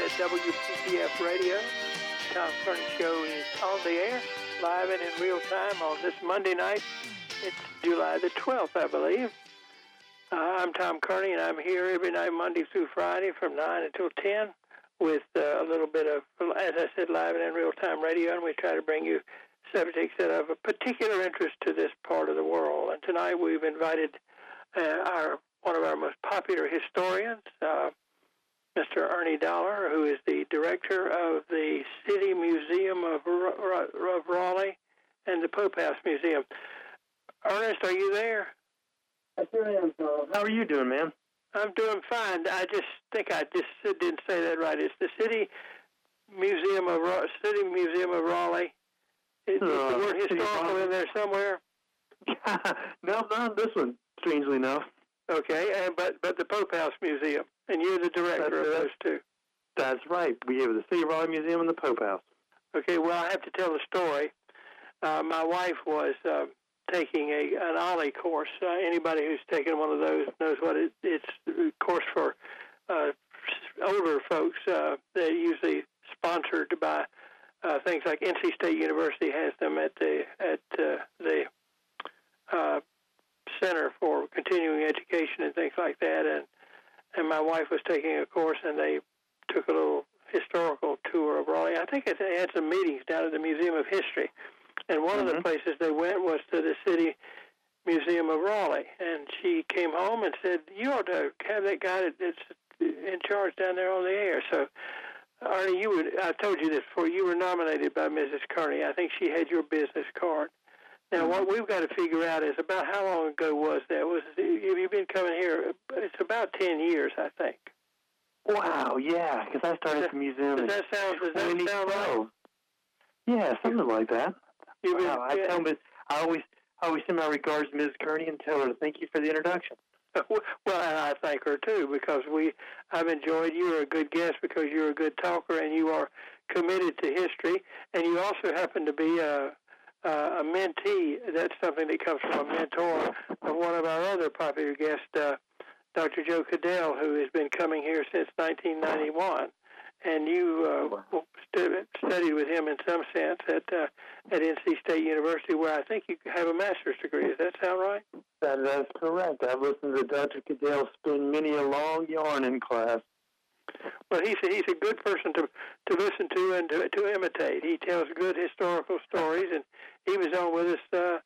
at WPTF Radio. Tom Kearney Show is on the air, live and in real time on this Monday night. It's July the 12th, I believe. Uh, I'm Tom Kearney, and I'm here every night, Monday through Friday, from 9 until 10, with uh, a little bit of, as I said, live and in real time radio, and we try to bring you subjects that are of particular interest to this part of the world. And tonight we've invited uh, our one of our most popular historians, uh, Mr. Ernie Dollar, who is the director of the City Museum of, of Raleigh and the Pope House Museum. Ernest, are you there? I sure am, Tom. How are you doing, man? I'm doing fine. I just think I just didn't say that right. It's the City Museum of City Museum of Raleigh. Is, uh, the word historical in there somewhere? no, not this one. Strangely enough. Okay, and but but the Pope House Museum, and you're the director That's of those two. That's right. We have the City of Raleigh Museum and the Pope House. Okay, well, I have to tell the story. Uh, my wife was uh, taking a an OLLI course. Uh, anybody who's taken one of those knows what it, it's a course for uh, older folks. Uh, they're usually sponsored by uh, things like NC State University has them at the at uh, the uh, Center for Continuing Education and things like that. And and my wife was taking a course, and they took a little historical tour of Raleigh. I think they had some meetings down at the Museum of History, and one mm-hmm. of the mm-hmm. places they went was to the City Museum of Raleigh. And she came home and said, "You ought to have that guy that's in charge down there on the air." So. Arnie, you would, I told you this before. You were nominated by Mrs. Kearney. I think she had your business card. Now, what we've got to figure out is about how long ago was that? Was have you been coming here? But it's about ten years, I think. Wow, yeah, because I started the museum. Does that sound? Does that sound right? Yeah, something like that. You've been, wow, I yeah. tell Ms. I always, I always send my regards to Ms. Kearney and tell her to thank you for the introduction. Well, and I thank her too because we, I've enjoyed. You're a good guest because you're a good talker and you are committed to history, and you also happen to be a uh, a mentee. That's something that comes from a mentor of one of our other popular guests, uh, Dr. Joe Caddell, who has been coming here since 1991. And you uh, studied with him in some sense at uh, at NC State University, where I think you have a master's degree. Does that sound right? That, that's correct. I've listened to Dr. Caddell spin many a long yarn in class. Well, he's a, he's a good person to to listen to and to, to imitate. He tells good historical stories, and he was on with us uh,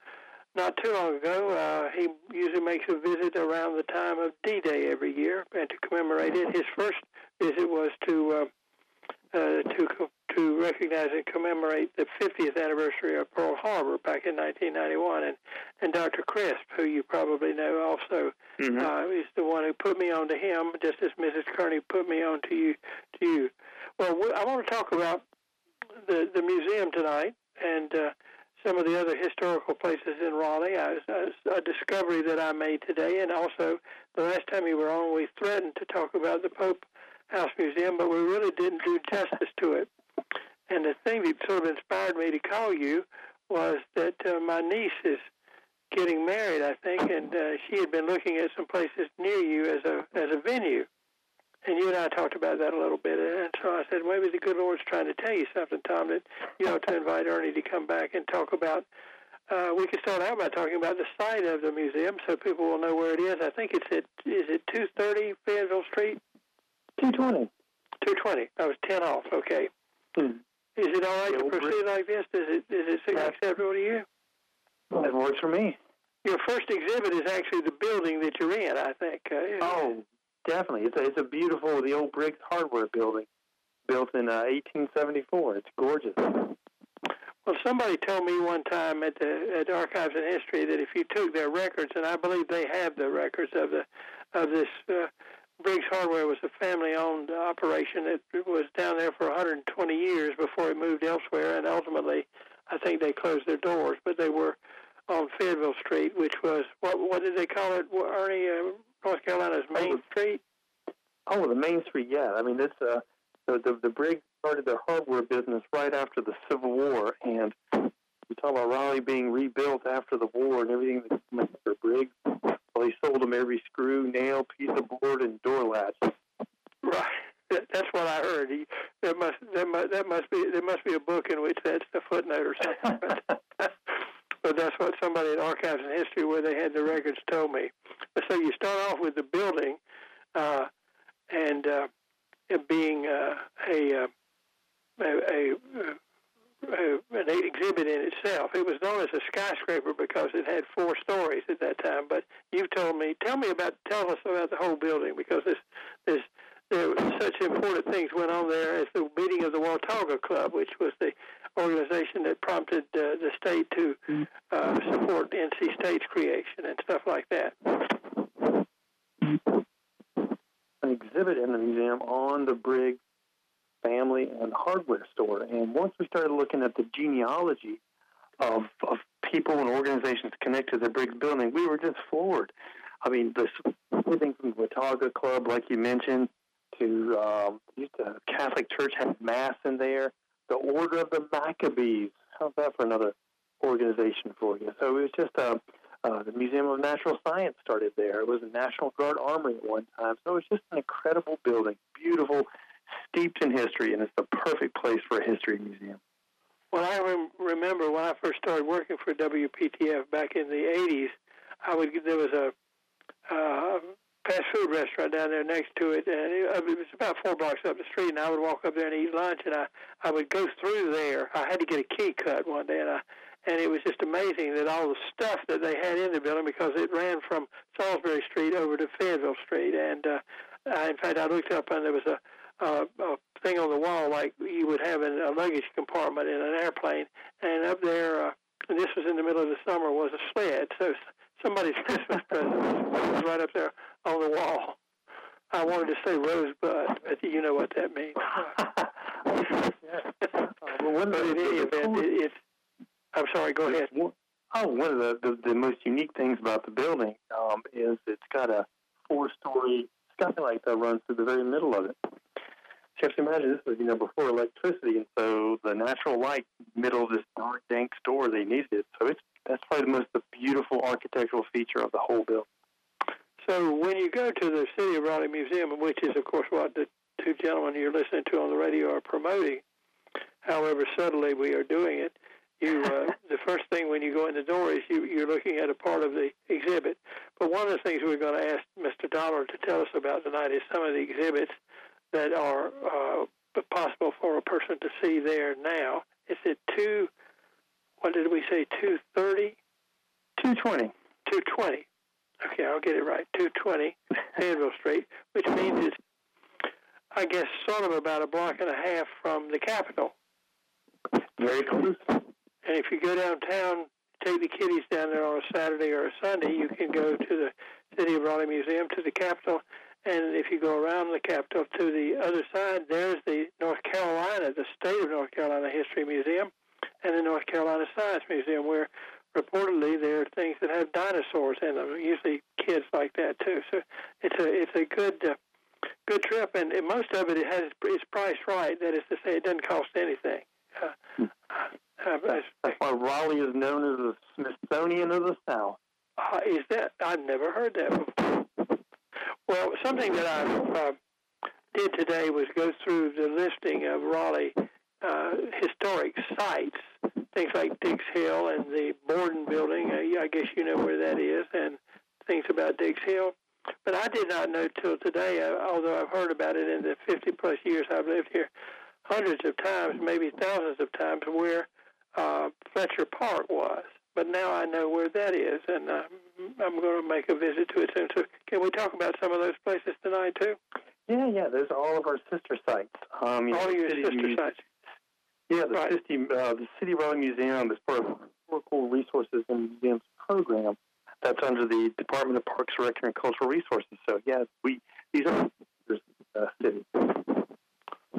not too long ago. Uh, he usually makes a visit around the time of D-Day every year, and to commemorate it, his first visit was to uh, uh, to to recognize and commemorate the 50th anniversary of Pearl Harbor back in 1991. And, and Dr. Crisp, who you probably know also, mm-hmm. uh, is the one who put me on to him, just as Mrs. Kearney put me on to you. To you. Well, I want to talk about the, the museum tonight and uh, some of the other historical places in Raleigh. I, a discovery that I made today, and also the last time you were on, we threatened to talk about the Pope House Museum, but we really didn't do justice to it. And the thing that sort of inspired me to call you was that uh, my niece is getting married, I think, and uh, she had been looking at some places near you as a as a venue. And you and I talked about that a little bit, and so I said maybe the good Lord's trying to tell you something, Tom, that you know to invite Ernie to come back and talk about. Uh, we could start out by talking about the site of the museum, so people will know where it is. I think it's at is it two thirty Fayetteville Street? Two twenty. Two twenty. I was ten off. Okay. Hmm. Is it all right to proceed like this? Is it is it acceptable to you? Well, it works for me. Your first exhibit is actually the building that you're in. I think. Uh, oh, definitely. It's a, it's a beautiful the old Briggs Hardware building, built in uh, 1874. It's gorgeous. Well, somebody told me one time at the at Archives and History that if you took their records, and I believe they have the records of the of this uh, Briggs Hardware was a family-owned operation that was down there for 120 years before it moved elsewhere, and ultimately, I think they closed their doors. But they were on Fayetteville Street, which was what what did they call it, Ernie? Uh, North Carolina's Main oh, Street. Oh, the Main Street. Yeah, I mean it's uh the the, the Briggs started their hardware business right after the Civil War, and we talk about Raleigh being rebuilt after the war and everything that came after Briggs well, he sold them every screw, nail, piece of board, and door latch. Right. That's what I heard. He, there must there must that must be there must be a book in which that's the footnote or something. but, that's what somebody in Archives and History, where they had the records, told me. So you start off with the building, uh, and uh, being uh, a, uh, a, a, a an exhibit in itself. It was known as a skyscraper because it had four stories at that time. But you've told me, tell me about, tell us about the whole building because this, this there were such important things went on there as the meeting of the Watauga Club, which was the organization that prompted uh, the state to uh, support NC State's creation and stuff like that. An exhibit in the museum on the Briggs family and hardware store. And once we started looking at the genealogy of, of people and organizations connected to the Briggs building, we were just floored. I mean, this everything from the Watauga Club, like you mentioned, to um, the Catholic Church had mass in there. The Order of the Maccabees. How's that for another organization for you? So it was just uh, uh, the Museum of Natural Science started there. It was a National Guard Armory at one time. So it was just an incredible building, beautiful, steeped in history, and it's the perfect place for a history museum. Well, I rem- remember when I first started working for WPTF back in the '80s. I would there was a uh, fast food restaurant down there next to it, and it, was about four blocks up the street. And I would walk up there and eat lunch, and I I would go through there. I had to get a key cut one day, and I and it was just amazing that all the stuff that they had in the building because it ran from Salisbury Street over to Fayetteville Street, and uh, I, in fact I looked up and there was a uh, a thing on the wall like you would have in a luggage compartment in an airplane. And up there, uh, and this was in the middle of the summer, was a sled. So somebody's Christmas present was right up there on the wall. I wanted to say rosebud, but you know what that means. uh, well, but in any event, it, it's. I'm sorry. Go ahead. Oh, one of the, the, the most unique things about the building um, is it's got a four-story skylight that runs through the very middle of it. So you have to imagine this was, you know, before electricity, and so the natural light middle of this dark, dank store they needed it. So it's that's probably the most the beautiful architectural feature of the whole building. So when you go to the City of Raleigh Museum, which is of course what the two gentlemen you're listening to on the radio are promoting, however subtly we are doing it, you uh, the first thing when you go in the door is you, you're looking at a part of the exhibit. But one of the things we're going to ask Mr. Dollar to tell us about tonight is some of the exhibits that are uh, possible for a person to see there now. Is it two? What did we say? Two thirty? Two twenty. Two twenty. Okay, I'll get it right. Two twenty, Fayetteville Street, which means it's, I guess, sort of about a block and a half from the Capitol. Very close. And if you go downtown, take the kiddies down there on a Saturday or a Sunday, you can go to the City of Raleigh Museum, to the Capitol, and if you go around the Capitol to the other side, there's the North Carolina, the State of North Carolina History Museum, and the North Carolina Science Museum, where reportedly there are things that have dinosaurs in them. Usually, kids like that too. So it's a it's a good uh, good trip, and, and most of it it has is priced right. That is to say, it doesn't cost anything. Uh, uh, That's why Raleigh is known as the Smithsonian of the South. Uh, is that? I've never heard that before. Well, something that I uh, did today was go through the listing of Raleigh uh, historic sites, things like Dix Hill and the Borden Building. Uh, I guess you know where that is, and things about Dix Hill. But I did not know till today, uh, although I've heard about it in the 50 plus years I've lived here, hundreds of times, maybe thousands of times, where uh, Fletcher Park was. But now I know where that is, and uh, I'm going to make a visit to it soon. So, can we talk about some of those places tonight too? Yeah, yeah. There's all of our sister sites. Um, you all know, your sister sites. Yeah, the right. city, uh, the City Raleigh Museum is part of the Historical Resources and Museums program. That's under the Department of Parks, Rec, and Cultural Resources. So, yeah, we these are uh, cities.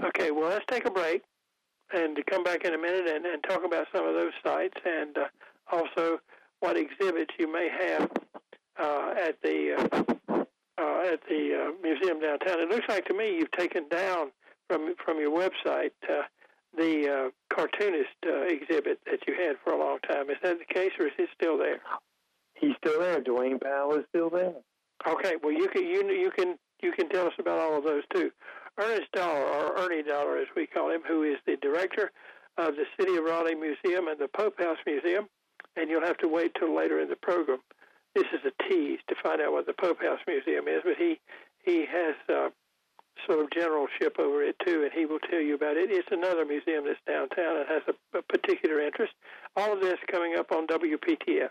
Okay, well, let's take a break and to come back in a minute and, and talk about some of those sites and uh, also what exhibits you may have uh, at the uh, uh, at the uh, museum downtown. It looks like to me you've taken down from from your website uh, the uh, cartoonist uh, exhibit that you had for a long time. Is that the case, or is it still there? He's still there. Dwane Powell is still there. Okay. Well, you can you you can you can tell us about all of those too. Ernest Dollar, or Ernie Dollar as we call him, who is the director of the City of Raleigh Museum and the Pope House Museum. And you'll have to wait till later in the program. This is a tease to find out what the Pope House Museum is, but he he has uh, sort of generalship over it too, and he will tell you about it. It's another museum that's downtown and has a, a particular interest. All of this coming up on WPTF.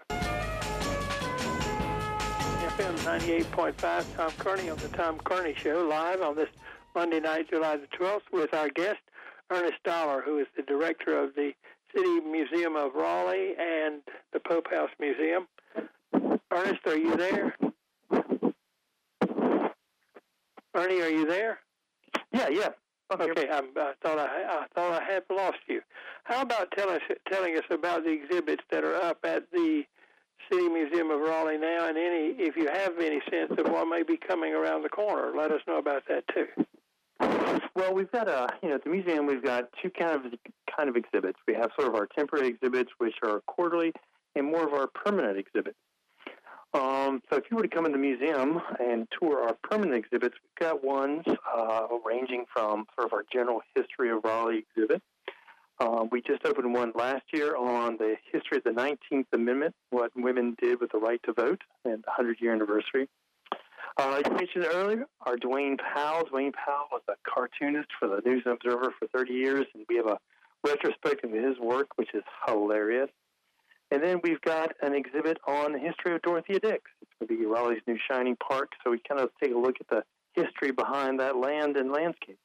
FM 98.5, Tom Kearney on the Tom Kearney Show, live on this Monday night, July the 12th, with our guest, Ernest Dollar, who is the director of the City Museum of Raleigh and the Pope House Museum. Ernest, are you there? Ernie, are you there? Yeah, yeah. Okay, I, I thought I, I thought I had lost you. How about telling us telling us about the exhibits that are up at the City Museum of Raleigh now, and any if you have any sense of what may be coming around the corner, let us know about that too. Well, we've got a you know at the museum we've got two kind of kind of exhibits. We have sort of our temporary exhibits, which are quarterly, and more of our permanent exhibits. Um, so if you were to come in the museum and tour our permanent exhibits, we've got ones uh, ranging from sort of our general history of Raleigh exhibit. Um, we just opened one last year on the history of the 19th Amendment, what women did with the right to vote, and the 100 year anniversary. Uh, you mentioned earlier our Dwane Powell. Dwane Powell was a cartoonist for the News and Observer for 30 years, and we have a retrospective of his work, which is hilarious. And then we've got an exhibit on the history of Dorothea Dix. It's going to be Raleigh's new shining park, so we kind of take a look at the history behind that land and landscape.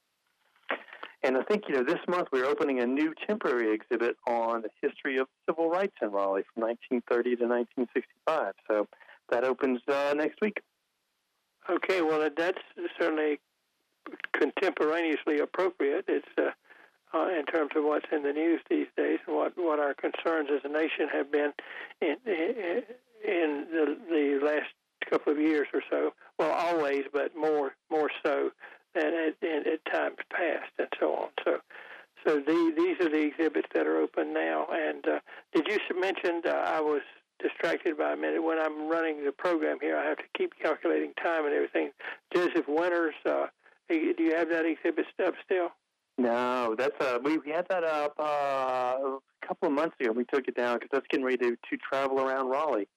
And I think, you know, this month we're opening a new temporary exhibit on the history of civil rights in Raleigh from 1930 to 1965. So that opens uh, next week. Okay, well, that's certainly contemporaneously appropriate. It's uh, uh, in terms of what's in the news these days and what, what our concerns as a nation have been in, in, in the, the last couple of years or so. Well, always, but more more so than at, in, at times past, and so on. So, so the, these are the exhibits that are open now. And uh, did you mention uh, I was distracted by a minute when I'm running the program here? I have to keep calculating time and everything. Joseph Winters, uh, do you have that exhibit up still? No, that's uh, we, we had that up uh, a couple of months ago. We took it down because that's getting ready to, to travel around Raleigh.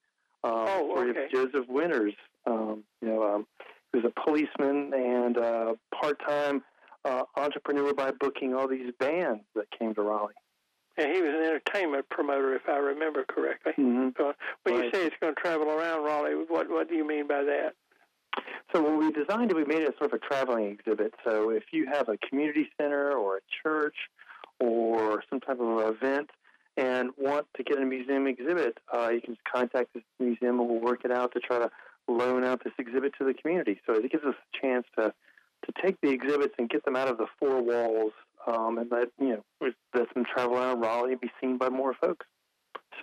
Um, oh, okay. Joseph Winters, um, you know, um, he was a policeman and uh, part-time uh, entrepreneur by booking all these bands that came to Raleigh. And he was an entertainment promoter, if I remember correctly. Mm-hmm. So when right. you say it's going to travel around Raleigh, what what do you mean by that? So when we designed it, we made it sort of a traveling exhibit. So if you have a community center or a church or some type of event and want to get a museum exhibit, uh, you can just contact the museum and we'll work it out to try to loan out this exhibit to the community. So it gives us a chance to to take the exhibits and get them out of the four walls um, and let you know let them travel around Raleigh and be seen by more folks.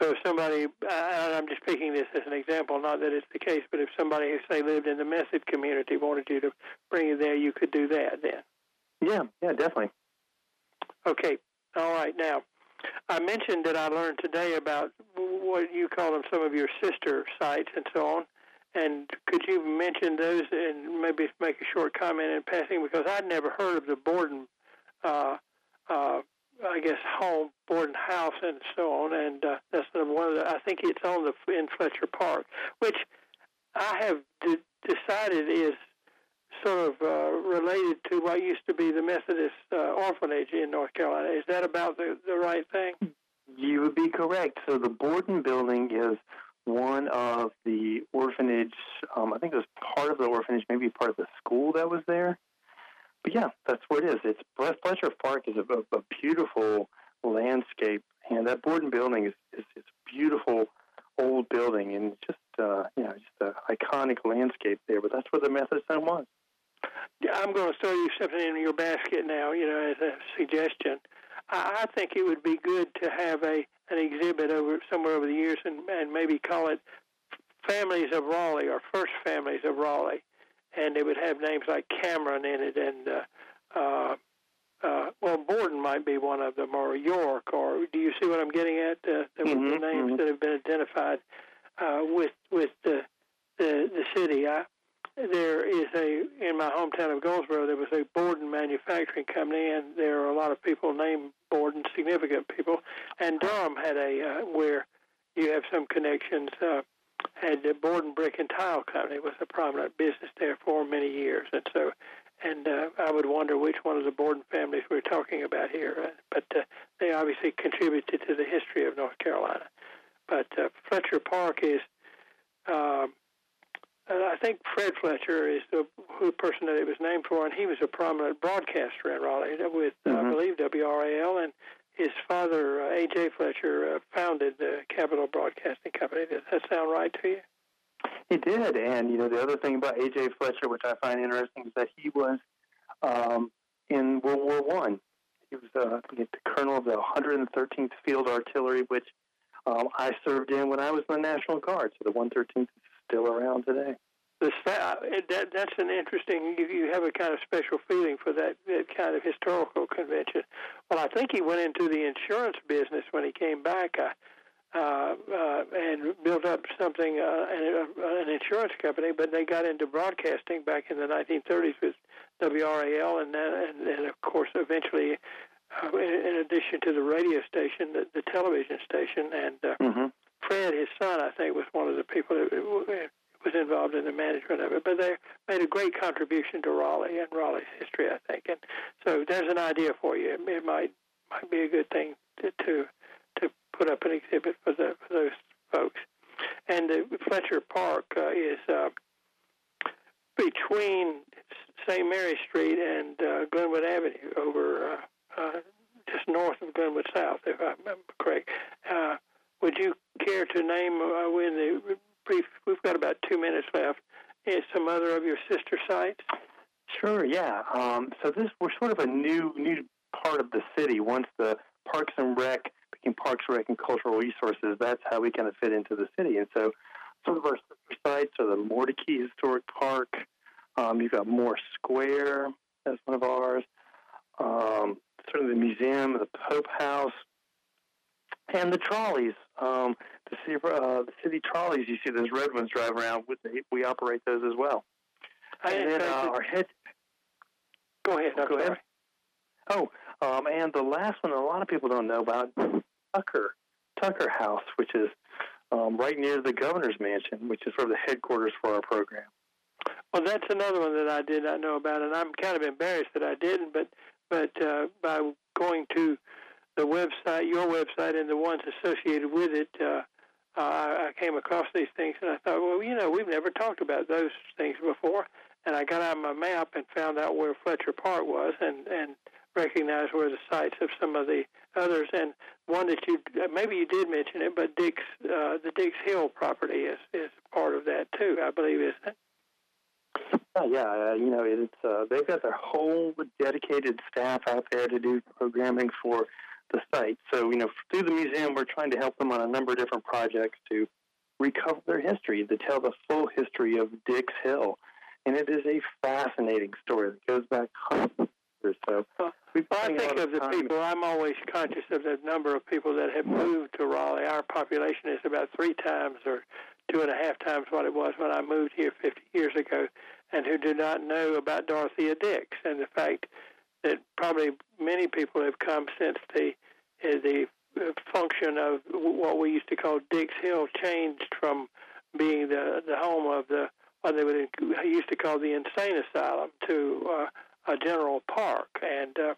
So if somebody, uh, I'm just picking this as an example, not that it's the case, but if somebody, say, lived in the Method community wanted you to bring you there, you could do that then. Yeah, yeah, definitely. Okay, all right. Now, I mentioned that I learned today about what you call them some of your sister sites and so on. And could you mention those and maybe make a short comment in passing? Because I'd never heard of the Borden uh, uh, I guess home, board house, and so on. And uh, that's the one the. I think it's on the in Fletcher Park, which I have d- decided is sort of uh, related to what used to be the Methodist uh, orphanage in North Carolina. Is that about the the right thing? You would be correct. So the Borden building is one of the orphanage. Um, I think it was part of the orphanage, maybe part of the school that was there but yeah, that's what it is. It's Fletcher Park is a, a, beautiful landscape, and that Borden building is is, is beautiful old building, and just uh, you know just an iconic landscape there. But that's where the Methodist was. Yeah, I'm going to throw you something in your basket now. You know, as a suggestion. I, I think it would be good to have a an exhibit over somewhere over the years, and and maybe call it Families of Raleigh or First Families of Raleigh and it would have names like Cameron in it, and uh, uh, uh, well, Borden might be one of them, or York, or do you see what I'm getting at? Uh, the, mm-hmm, the names mm-hmm. that have been identified uh, with with the the, the city. I, there is a in my hometown of Goldsboro. There was a Borden manufacturing company, and there are a lot of people named Borden, significant people. And Durham had a uh, where you have some connections. Uh, had the Borden Brick and Tile Company was a prominent business there for many years, and so. And uh, I would wonder which one of the Borden families we're talking about here. Uh, but uh, they obviously contributed to the history of North Carolina. But uh, Fletcher Park is um, I think Fred Fletcher is the who person that it was named for, and he was a prominent broadcaster in Raleigh with, mm-hmm. I believe, WRAL, and his father, uh, A.J. Fletcher, uh, founded the Capital Broadcasting Company. Does that sound right to you? He did, and you know the other thing about A.J. Fletcher, which I find interesting, is that he was um, in World War One. He was uh, the colonel of the 113th Field Artillery, which um, I served in when I was in the National Guard. So the 113th is still around today. The, that, that's an interesting. You, you have a kind of special feeling for that, that kind of historical convention. Well, I think he went into the insurance business when he came back, uh, uh, uh, and built up something, uh, an, uh, an insurance company. But they got into broadcasting back in the 1930s with WRAL, and then, and, and of course, eventually uh, in, in addition to the radio station, the, the television station, and uh, mm-hmm. Fred, his son, I think, was one of the people that was involved in the management of it. But they made a great contribution to Raleigh and Raleigh's history, I think. And so there's an idea for you. It, might might be a good thing to to, to put up an exhibit for the for those folks. And the Fletcher Park uh, is uh, between St. Mary Street and uh, Glenwood Avenue, over uh, uh, just north of Glenwood South, if I remember correct. Uh, would you care to name uh, in the brief? We've got about two minutes left. Is some other of your sister sites? Sure. Yeah. Um, so this we're sort of a new new part of the city. Once the Parks and Rec became Parks Rec and Cultural Resources, that's how we kind of fit into the city. And so some of our sister sites are the Mordecai Historic Park. Um, you've got Moore Square. That's one of ours. Um, sort of the museum, the Pope House, and the trolleys. Um, the city, uh, the city trolleys. You see those red ones drive around. With the, we operate those as well. And then uh, our head. Go ahead. Go ahead. Oh, um, and the last one a lot of people don't know about Tucker Tucker House, which is um, right near the governor's mansion, which is sort of the headquarters for our program. Well, that's another one that I did not know about, and I'm kind of embarrassed that I didn't. But but uh, by going to the website, your website, and the ones associated with it, uh, uh, I came across these things, and I thought, well, you know, we've never talked about those things before. And I got out my map and found out where Fletcher Park was, and and recognized where the sites of some of the others. And one that you maybe you did mention it, but Dix, uh, the Dix Hill property is is part of that too, I believe, isn't it? Oh, yeah, uh, you know, it's uh, they've got their whole dedicated staff out there to do programming for the site. So, you know, through the museum, we're trying to help them on a number of different projects to recover their history, to tell the full history of Dix Hill. And it is a fascinating story that goes back hundreds of years. So, well, I think of, the people, I'm always conscious of the number of people that have moved to Raleigh. Our population is about three times or two and a half times what it was when I moved here 50 years ago and who do not know about Dorothea Dix and the fact that probably many people have come since the the function of what we used to call Dix Hill changed from being the the home of the what they would used to call the insane asylum to uh, a general park. And uh,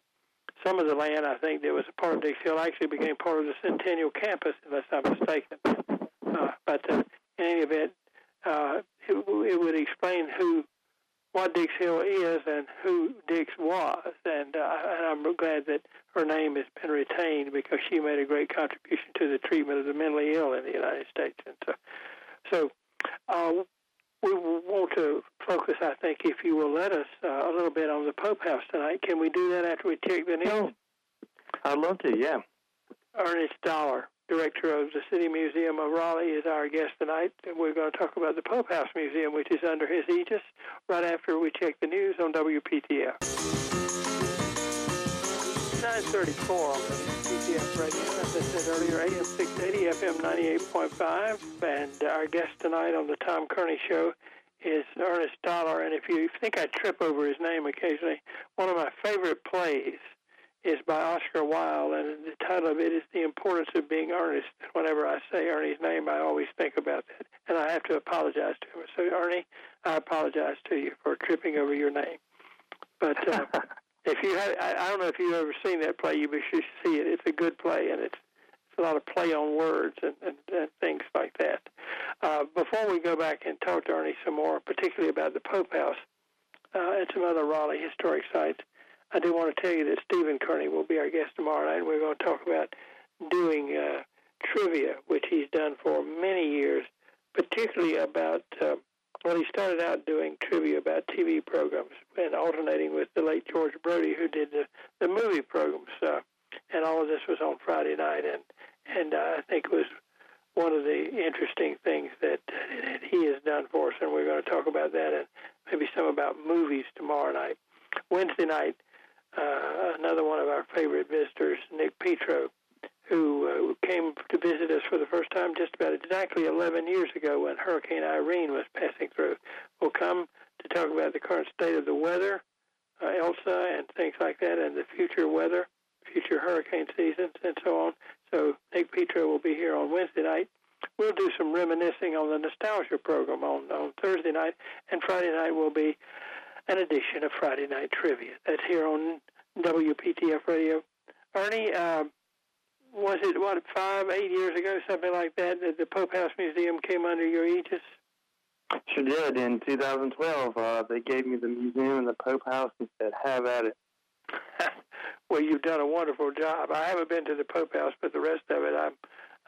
some of the land I think that was a part of Dix Hill actually became part of the Centennial campus unless I'm mistaken. Uh, but uh, in any event uh, it, it would explain who what Dix Hill is and who Dix was, and, uh, and I'm glad that her name has been retained because she made a great contribution to the treatment of the mentally ill in the United States. And so, so uh, we want to focus, I think, if you will let us, uh, a little bit on the Pope House tonight. Can we do that after we take the news? Oh, I'd love to, yeah. Ernest Dollar director of the City Museum of Raleigh, is our guest tonight. And we're going to talk about the Pope House Museum, which is under his aegis, right after we check the news on WPTF. 934 on WPTF Radio. As I said earlier, AM 680, FM 98.5. And our guest tonight on the Tom Kearney Show is Ernest Dollar, and if you think I trip over his name occasionally, one of my favorite plays is by Oscar Wilde, and the title of it is The Importance of Being Earnest. Whenever I say Ernie's name, I always think about that, and I have to apologize to him. So, Ernie, I apologize to you for tripping over your name. But uh, if you have, I, I don't know if you've ever seen that play, you should see it. It's a good play, and it's it's a lot of play on words and, and, and things like that. Uh, before we go back and talk to Ernie some more, particularly about the Pope House uh, and some other Raleigh historic sites, I do want to tell you that Stephen Kearney will be our guest tomorrow night. and We're going to talk about doing uh, trivia, which he's done for many years, particularly about. Uh, well, he started out doing trivia about TV programs and alternating with the late George Brody, who did the, the movie programs. Uh, and all of this was on Friday night, and and uh, I think it was one of the interesting things that, that he has done for us, and we're going to talk about that and maybe some about movies tomorrow night. Wednesday night, uh, another one of our favorite visitors, Nick Petro, who uh, came to visit us for the first time just about exactly 11 years ago when Hurricane Irene was passing through, will come to talk about the current state of the weather, uh, Elsa, and things like that, and the future weather, future hurricane seasons, and so on. So Nick Petro will be here on Wednesday night. We'll do some reminiscing on the nostalgia program on, on Thursday night, and Friday night will be an edition of Friday Night Trivia. That's here on WPTF Radio. Ernie, uh, was it what five, eight years ago, something like that, that the Pope House Museum came under your aegis? Sure did. In 2012, uh, they gave me the museum and the Pope House and said, "Have at it." well, you've done a wonderful job. I haven't been to the Pope House, but the rest of it, I'm,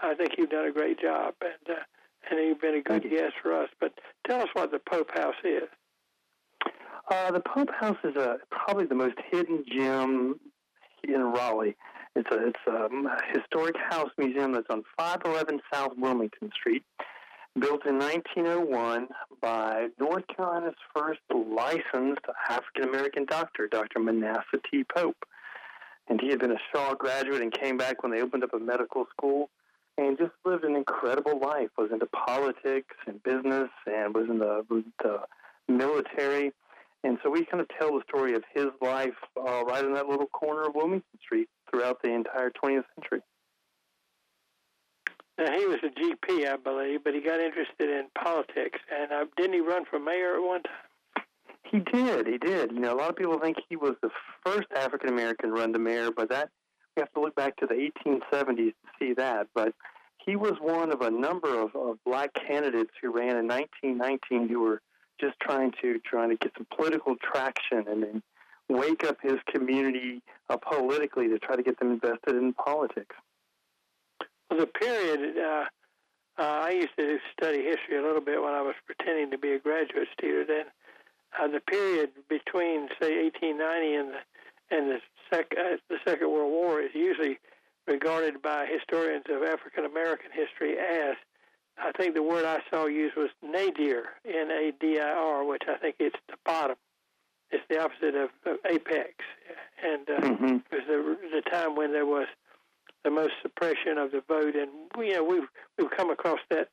I think you've done a great job, and uh, and you've been a good guest for us. But tell us what the Pope House is. Uh, the Pope House is a, probably the most hidden gem in Raleigh. It's a it's a historic house museum that's on 511 South Wilmington Street, built in 1901 by North Carolina's first licensed African American doctor, Dr. Manasseh T. Pope and he had been a Shaw graduate and came back when they opened up a medical school and just lived an incredible life. Was into politics and business and was in the, the military. And so we kind of tell the story of his life uh, right in that little corner of Wilmington Street throughout the entire 20th century. Now, he was a GP, I believe, but he got interested in politics. And uh, didn't he run for mayor at one time? He did. He did. You know, a lot of people think he was the first African American run to mayor, but that we have to look back to the 1870s to see that. But he was one of a number of, of black candidates who ran in 1919 who were just trying to trying to get some political traction and then wake up his community uh, politically to try to get them invested in politics. Well, the period. Uh, uh, I used to study history a little bit when I was pretending to be a graduate student, and uh, the period between say 1890 and the and the, sec, uh, the Second World War is usually regarded by historians of African American history as I think the word I saw used was nadir, N-A-D-I-R, which I think it's the bottom. It's the opposite of, of apex, and uh, mm-hmm. it was the, the time when there was the most suppression of the vote, and we, you know we've we've come across that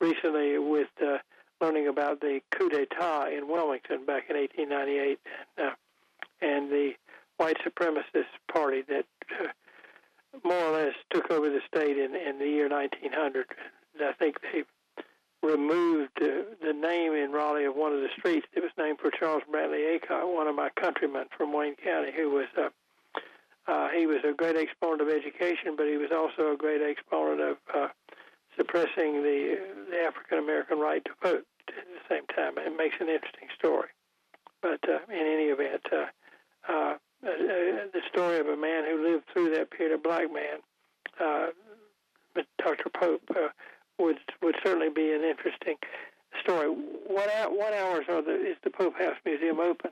recently with uh, learning about the coup d'état in Wilmington back in 1898, and, uh, and the white supremacist party that uh, more or less took over the state in, in the year 1900. I think they removed uh, the name in Raleigh of one of the streets. It was named for Charles Brantley Aycock, one of my countrymen from Wayne County, who was uh, uh, he was a great exponent of education, but he was also a great exponent of uh, suppressing the, the African American right to vote at the same time. It makes an interesting story. But uh, in any event, uh, uh, uh, the story of a man who lived through that period, a black man, uh, Dr. Pope, uh, would would certainly be an interesting story. What what hours are the is the Pope House Museum open?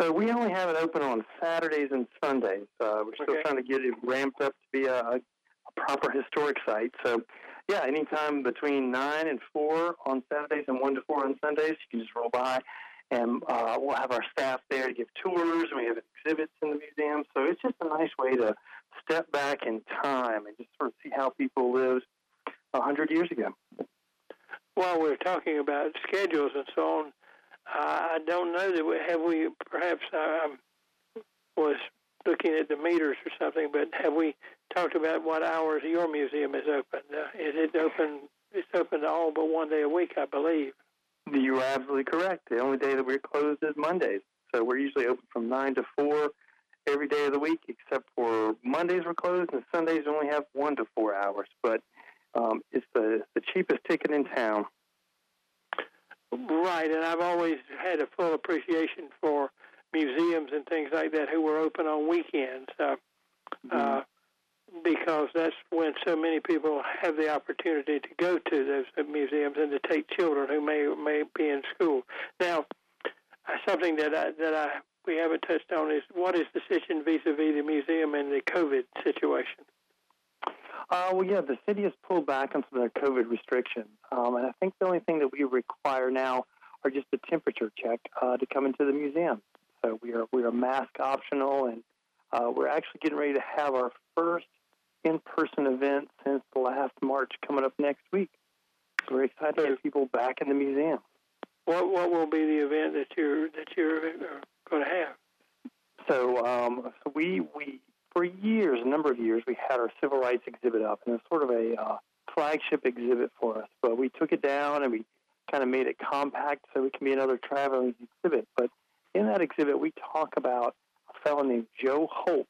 So we only have it open on Saturdays and Sundays. Uh, we're still okay. trying to get it ramped up to be a, a proper historic site. So, yeah, anytime between 9 and 4 on Saturdays and 1 to 4 on Sundays, you can just roll by. And uh, we'll have our staff there to give tours. And we have exhibits in the museum. So it's just a nice way to step back in time and just sort of see how people lived 100 years ago. while we're talking about schedules and so on, I don't know that we have we perhaps I was looking at the meters or something, but have we talked about what hours your museum is open? Uh, is it open? It's open all but one day a week, I believe. You are absolutely correct. The only day that we're closed is Mondays. So we're usually open from 9 to 4 every day of the week, except for Mondays we're closed, and Sundays only have 1 to 4 hours. But um, it's the, the cheapest ticket in town. Right, and I've always had a full appreciation for museums and things like that who were open on weekends. Uh, mm-hmm. uh, because that's when so many people have the opportunity to go to those museums and to take children who may may be in school. Now, uh, something that I, that I we haven't touched on is what is the situation vis-a-vis the museum and the COVID situation. Uh, well, yeah, the city has pulled back on some of the COVID restrictions, um, and I think the only thing that we require now are just a temperature check uh, to come into the museum. So we are we are mask optional, and uh, we're actually getting ready to have our first in-person event since last March coming up next week. So we're excited to get people back in the museum. What what will be the event that you're that you're uh, going to have? So um, so we we for years, a number of years, we had our civil rights exhibit up, and it's sort of a uh, flagship exhibit for us. But we took it down and we kind of made it compact so it can be another traveling exhibit. But in that exhibit, we talk about a fellow named Joe Holt,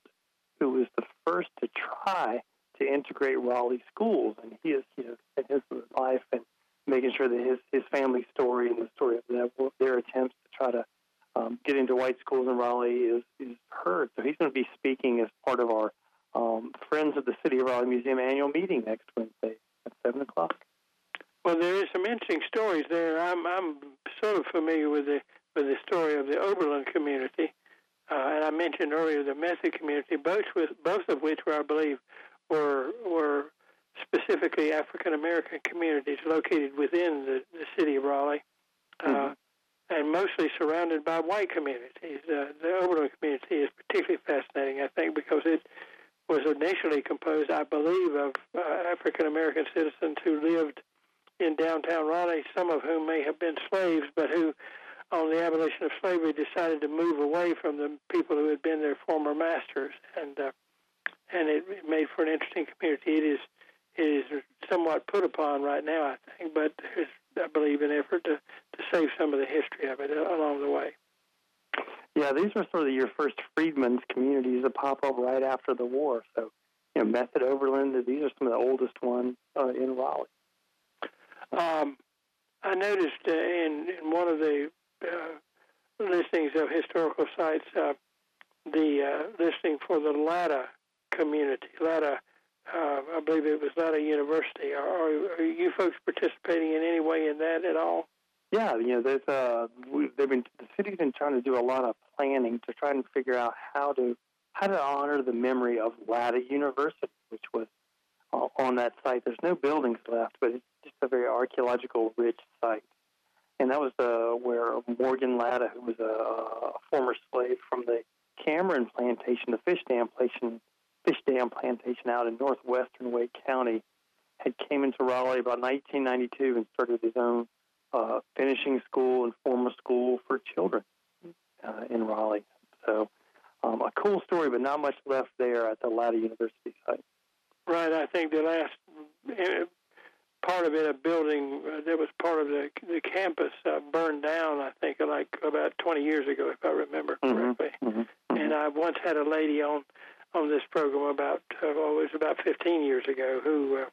who was the first to try to integrate Raleigh schools, and he has you know his life and making sure that his his family story and the story of their, their attempts to try to um, get into white schools in Raleigh is is heard. So he's going to be speaking as part of our um, Friends of the City of Raleigh Museum annual meeting next Wednesday at seven o'clock. Well, there is some interesting stories there. I'm I'm sort of familiar with the with the story of the Oberlin community, uh, and I mentioned earlier the Method community, both with both of which were, I believe, were were specifically African American communities located within the, the city of Raleigh, uh, mm-hmm. And mostly surrounded by white communities. Uh, the Oberlin community is particularly fascinating, I think, because it was initially composed, I believe, of uh, African American citizens who lived in downtown Raleigh, some of whom may have been slaves, but who on the abolition of slavery, decided to move away from the people who had been their former masters, and uh, and it made for an interesting community. It is it is somewhat put upon right now, I think, but there's, I believe, an effort to to save some of the history of it along the way. Yeah, these were sort of your first freedmen's communities that pop up right after the war. So, you know, Method Oberlin, these are some of the oldest ones uh, in Raleigh. Um, I noticed uh, in, in one of the uh, listings of historical sites, uh, the uh, listing for the Latta community, Latta, uh, I believe it was Latta University. Are, are, you folks participating in any way in that at all? Yeah, you know, there's uh, they've been the city's been trying to do a lot of planning to try and figure out how to how to honor the memory of Latta University, which was uh, on that site. There's no buildings left, but it's just a very archaeological rich site and that was uh, where Morgan Latta, who was a, a former slave from the Cameron plantation, the fish dam plantation, fish dam plantation out in northwestern Wake County, had came into Raleigh about 1992 and started his own uh, finishing school and formal school for children uh, in Raleigh. So, um, a cool story, but not much left there at the Latta University site. Right. I think the last eh, part of it, a building uh, that was part of the the campus, uh, burned down. I think like about 20 years ago, if I remember mm-hmm. correctly. Mm-hmm. Mm-hmm. And I once had a lady on on this program about uh, well, it was about 15 years ago who uh,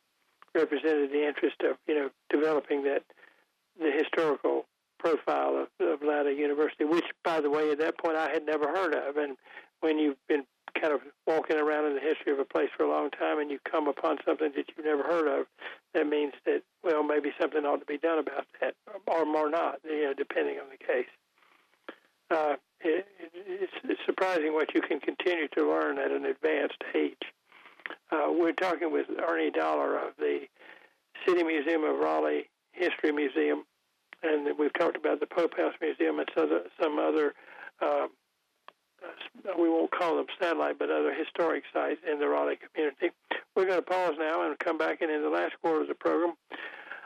represented the interest of you know developing that the historical profile of, of Latta University, which by the way at that point I had never heard of. And when you've been kind of walking around in the history of a place for a long time and you come upon something that you've never heard of, that means that, well, maybe something ought to be done about that, or more not, you know, depending on the case. Uh, it, it's, it's surprising what you can continue to learn at an advanced age. Uh, we're talking with Ernie Dollar of the City Museum of Raleigh History Museum, and we've talked about the Pope House Museum and some other uh, uh, we won't call them satellite, but other historic sites in the Raleigh community. We're going to pause now and come back, and in the last quarter of the program,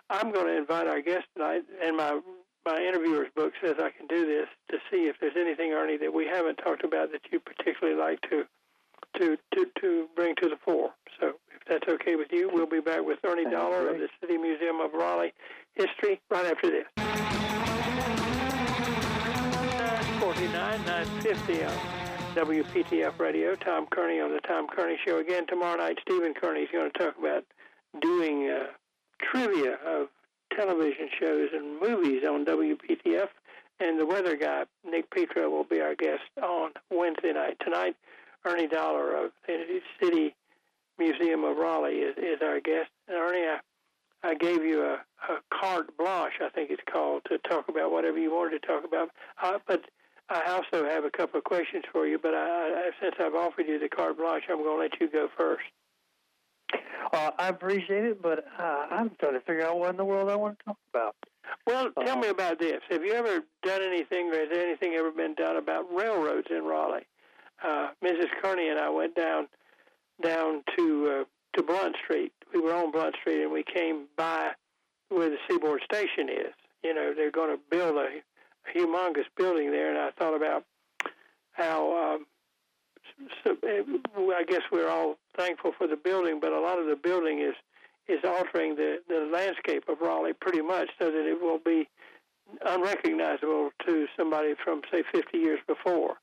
I'm going to invite our guest tonight, and my my interviewer's book says I can do this to see if there's anything, Ernie, that we haven't talked about that you particularly like to to to to bring to the fore. So if that's okay with you, we'll be back with Ernie Dollar of the City Museum of Raleigh History right after this. 949 950 on WPTF Radio. Tom Kearney on the Tom Kearney Show again tomorrow night. Stephen Kearney is going to talk about doing uh, trivia of television shows and movies on WPTF. And the weather guy, Nick Petro, will be our guest on Wednesday night. Tonight, Ernie Dollar of the City Museum of Raleigh is, is our guest. And Ernie, I, I gave you a, a carte blanche, I think it's called, to talk about whatever you wanted to talk about. Uh, but I also have a couple of questions for you, but I, I, since I've offered you the carte blanche, I'm going to let you go first. Uh, I appreciate it, but uh, I'm trying to figure out what in the world I want to talk about. Well, tell uh, me about this. Have you ever done anything, or has anything ever been done about railroads in Raleigh? Uh, Mrs. Kearney and I went down down to uh, to Blount Street. We were on Blount Street, and we came by where the Seaboard Station is. You know, they're going to build a, a humongous building there, and I thought about how um, so, uh, I guess we're all thankful for the building, but a lot of the building is is altering the the landscape of Raleigh pretty much, so that it will be unrecognizable to somebody from say 50 years before.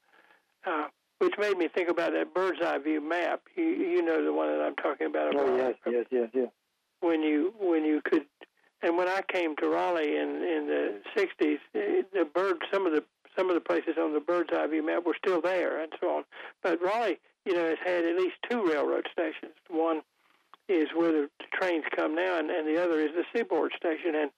Uh, which made me think about that bird's eye view map. You you know the one that I'm talking about. Oh yes, yes, yes, yes. When you when you could, and when I came to Raleigh in in the '60s, eh, the bird some of the some of the places on the bird's eye view map were still there and so on. But Raleigh, you know, has had at least two railroad stations. One is where the trains come now, and, and the other is the Seaboard Station. And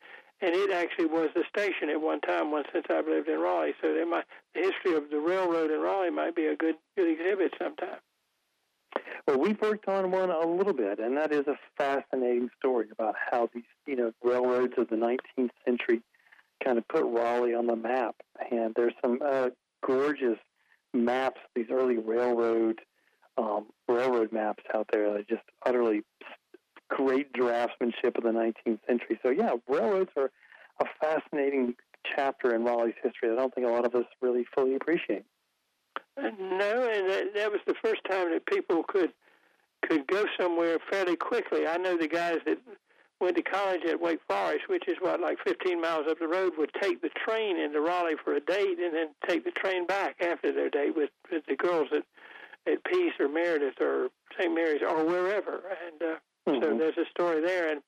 and it actually was the station at one time once since I've lived in Raleigh. So there might, the history of the railroad in Raleigh might be a good good exhibit sometime. Well, we've worked on one a little bit, and that is a fascinating story about how these you know railroads of the 19th century kind of put Raleigh on the map. And there's some uh, gorgeous maps, these early railroad um, railroad maps out there that just utterly great draftsmanship of the 19th century. So yeah, railroads are a fascinating chapter in Raleigh's history. I don't think a lot of us really fully appreciate. No, and that, that was the first time that people could could go somewhere fairly quickly. I know the guys that went to college at Wake Forest, which is what like 15 miles up the road, would take the train into Raleigh for a date and then take the train back after their date with, with the girls at at Peace or Meredith or St. Mary's or wherever. And uh, Mm-hmm. So there's a story there, and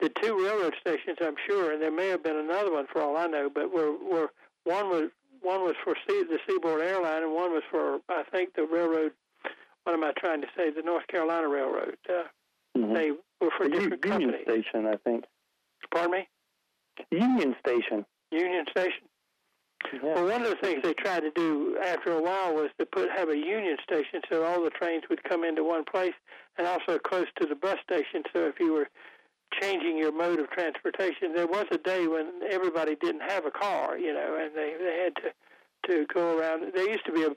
the two railroad stations, I'm sure, and there may have been another one for all I know, but were were one was one was for sea, the Seaboard Airline, and one was for I think the railroad. What am I trying to say? The North Carolina Railroad. Uh, mm-hmm. They were for the different Union companies. Station, I think. Pardon me. Union Station. Union Station. Yeah. Well, one of the things they tried to do after a while was to put have a union station so all the trains would come into one place, and also close to the bus station. So if you were changing your mode of transportation, there was a day when everybody didn't have a car, you know, and they they had to to go around. There used to be a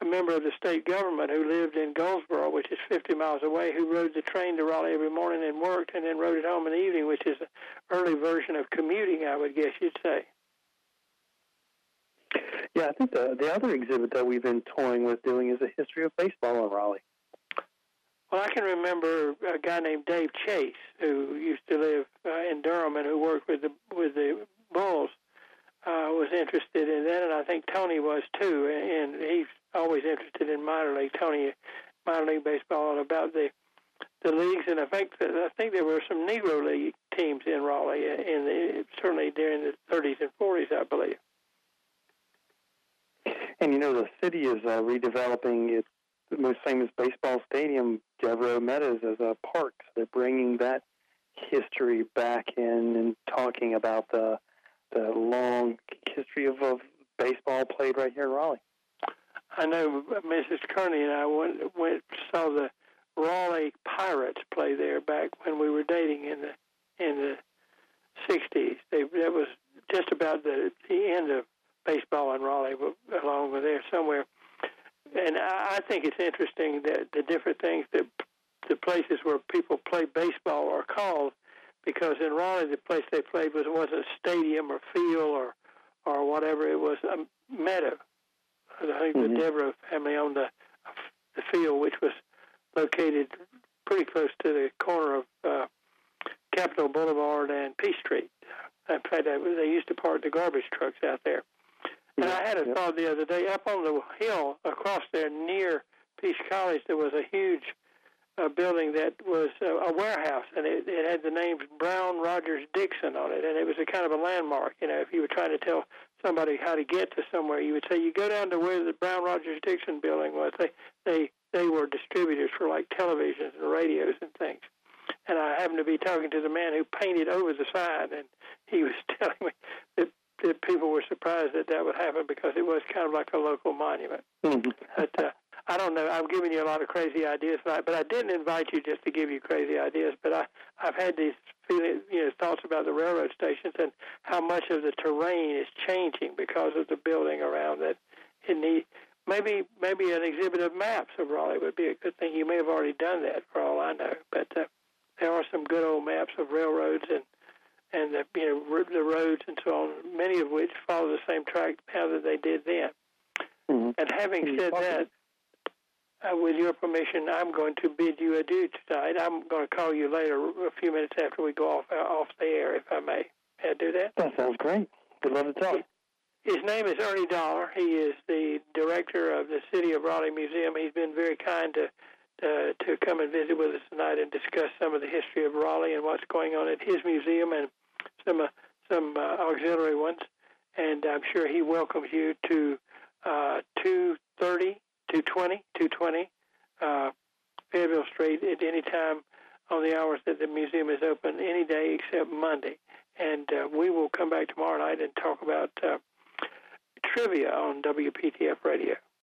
a member of the state government who lived in Goldsboro, which is 50 miles away, who rode the train to Raleigh every morning and worked, and then rode it home in the evening, which is an early version of commuting, I would guess you'd say. Yeah, I think the the other exhibit that we've been toying with doing is a history of baseball in Raleigh. Well, I can remember a guy named Dave Chase who used to live uh, in Durham and who worked with the with the Bulls. Uh, was interested in that, and I think Tony was too. And he's always interested in minor league. Tony, minor league baseball, and about the the leagues. And I think that I think there were some Negro League teams in Raleigh in the certainly during the 30s and 40s, I believe. And you know, the city is uh, redeveloping its most famous baseball stadium, Devereux Meadows, as a park. So they're bringing that history back in and talking about the the long history of, of baseball played right here in Raleigh. I know Mrs. Kearney and I went, went saw the Raleigh Pirates play there back when we were dating in the in the '60s. They, that was just about the the end of baseball in Raleigh, along with there somewhere. And I think it's interesting that the different things that the places where people play baseball are called, because in Raleigh the place they played was wasn't a stadium or field or or whatever. It was a meadow. I think Mhm. the Devereux family owned the the field, which was located pretty close to the corner of uh, Capital Boulevard and P Street. In fact, they used to park the garbage trucks out there. And I had a Yeah. thought the other day up on the hill across there near Peace College. There was a huge uh, building that was uh, a warehouse, and it, it had the names Brown Rogers Dixon on it, and it was a kind of a landmark. You know, if you were trying to tell somebody how to get to somewhere, you would say you go down to where the Brown Rogers Dixon building was. They they they were distributors for like televisions and radios and things. And I happened to be talking to the man who painted over the sign, and he was telling me that, that people were surprised that that would happen because it was kind of like a local monument. Mhm. But uh, I don't know. I'm giving you a lot of crazy ideas tonight, but I didn't invite you just to give you crazy ideas. But I, I've had these feeling, you know, thoughts about the railroad stations and how much of the terrain is changing because of the building around it. In the maybe maybe an exhibit of maps of Raleigh would be a good thing. You may have already done that, for all I know. But uh, there are some good old maps of railroads and and the, you know the roads and so on. Many of which follow the same track now that they did then. Mhm. And having Mhm. said that, uh, with your permission, I'm going to bid you adieu tonight. I'm going to call you later, a few minutes after we go off uh, off the air, if I may. May I do that? That sounds great. We'd love to talk. His name is Ernie Dollar. He is the director of the City of Raleigh Museum. He's been very kind to uh, to come and visit with us tonight and discuss some of the history of Raleigh and what's going on at his museum and some uh, some uh, auxiliary ones. And I'm sure he welcomes you to uh, 230, 220, 220 uh, Fayetteville Street at any time on the hours that the museum is open, any day except Monday. And uh, we will come back tomorrow night and talk about uh, trivia on WPTF Radio.